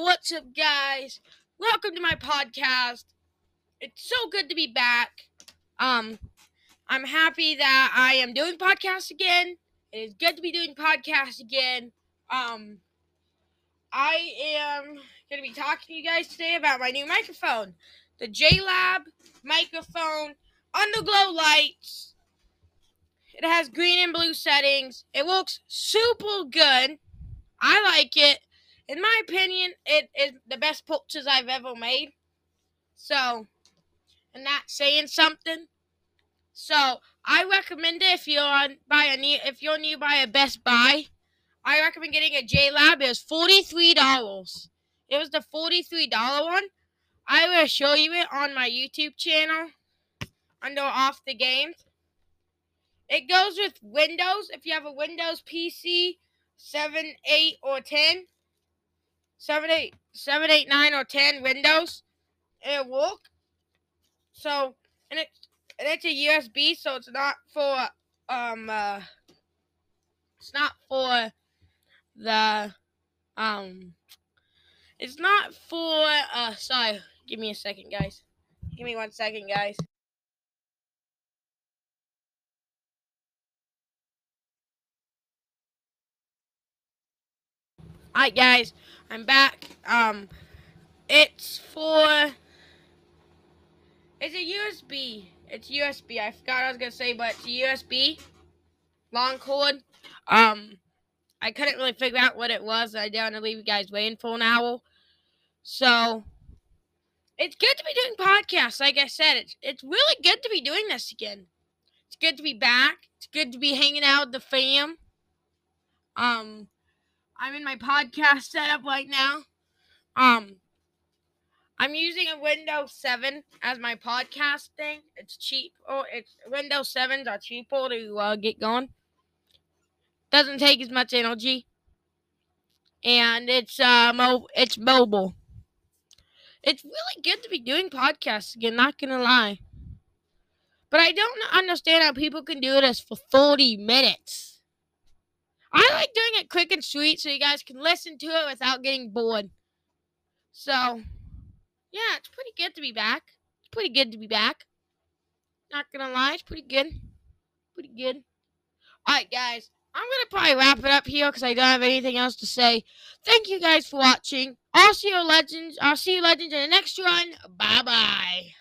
what's up, guys? Welcome to my podcast. It's so good to be back. Um, I'm happy that I am doing podcasts again. It is good to be doing podcasts again. Um, I am to be talking to you guys today about my new microphone, the JLab microphone, underglow lights. It has green and blue settings. It looks super good. I like it in my opinion, it is the best purchase I've ever made. So, and that's saying something. So, I recommend it if you're on by a new, if you're nearby a Best Buy. I recommend getting a JLab. It was forty three dollars. It was the forty three dollar one. I will show you it on my YouTube channel under Off the Games. It goes with Windows. If you have a Windows PC, 7, 8, or 10, seven, eight, seven, eight, nine, or ten windows. It'll work. So, and it and it's a USB, so it's not for um uh, it's not for the um it's not for uh sorry, give me a second guys. Give me one second guys. Alright guys, I'm back. Um it's for it's a USB. It's USB. I forgot I was gonna say, but it's a USB. Long cord. Um I couldn't really figure out what it was. I didn't want to leave you guys waiting for an hour. So it's good to be doing podcasts. Like I said, it's it's really good to be doing this again. It's good to be back. It's good to be hanging out with the fam. Um I'm in my podcast setup right now. Um, I'm using a Windows 7 as my podcast thing. It's cheap. Oh, it's Windows 7s are cheaper to uh, get going. Doesn't take as much energy, and it's uh mo- it's mobile. It's really good to be doing podcasts again. Not gonna lie, but I don't understand how people can do this for 30 minutes. I like doing it quick and sweet so you guys can listen to it without getting bored. So, yeah, it's pretty good to be back. It's pretty good to be back. Not gonna lie, it's pretty good. Pretty good. Alright, guys, I'm gonna probably wrap it up here because I don't have anything else to say. Thank you guys for watching. I'll see you legends. I'll see you legends in the next run. Bye bye.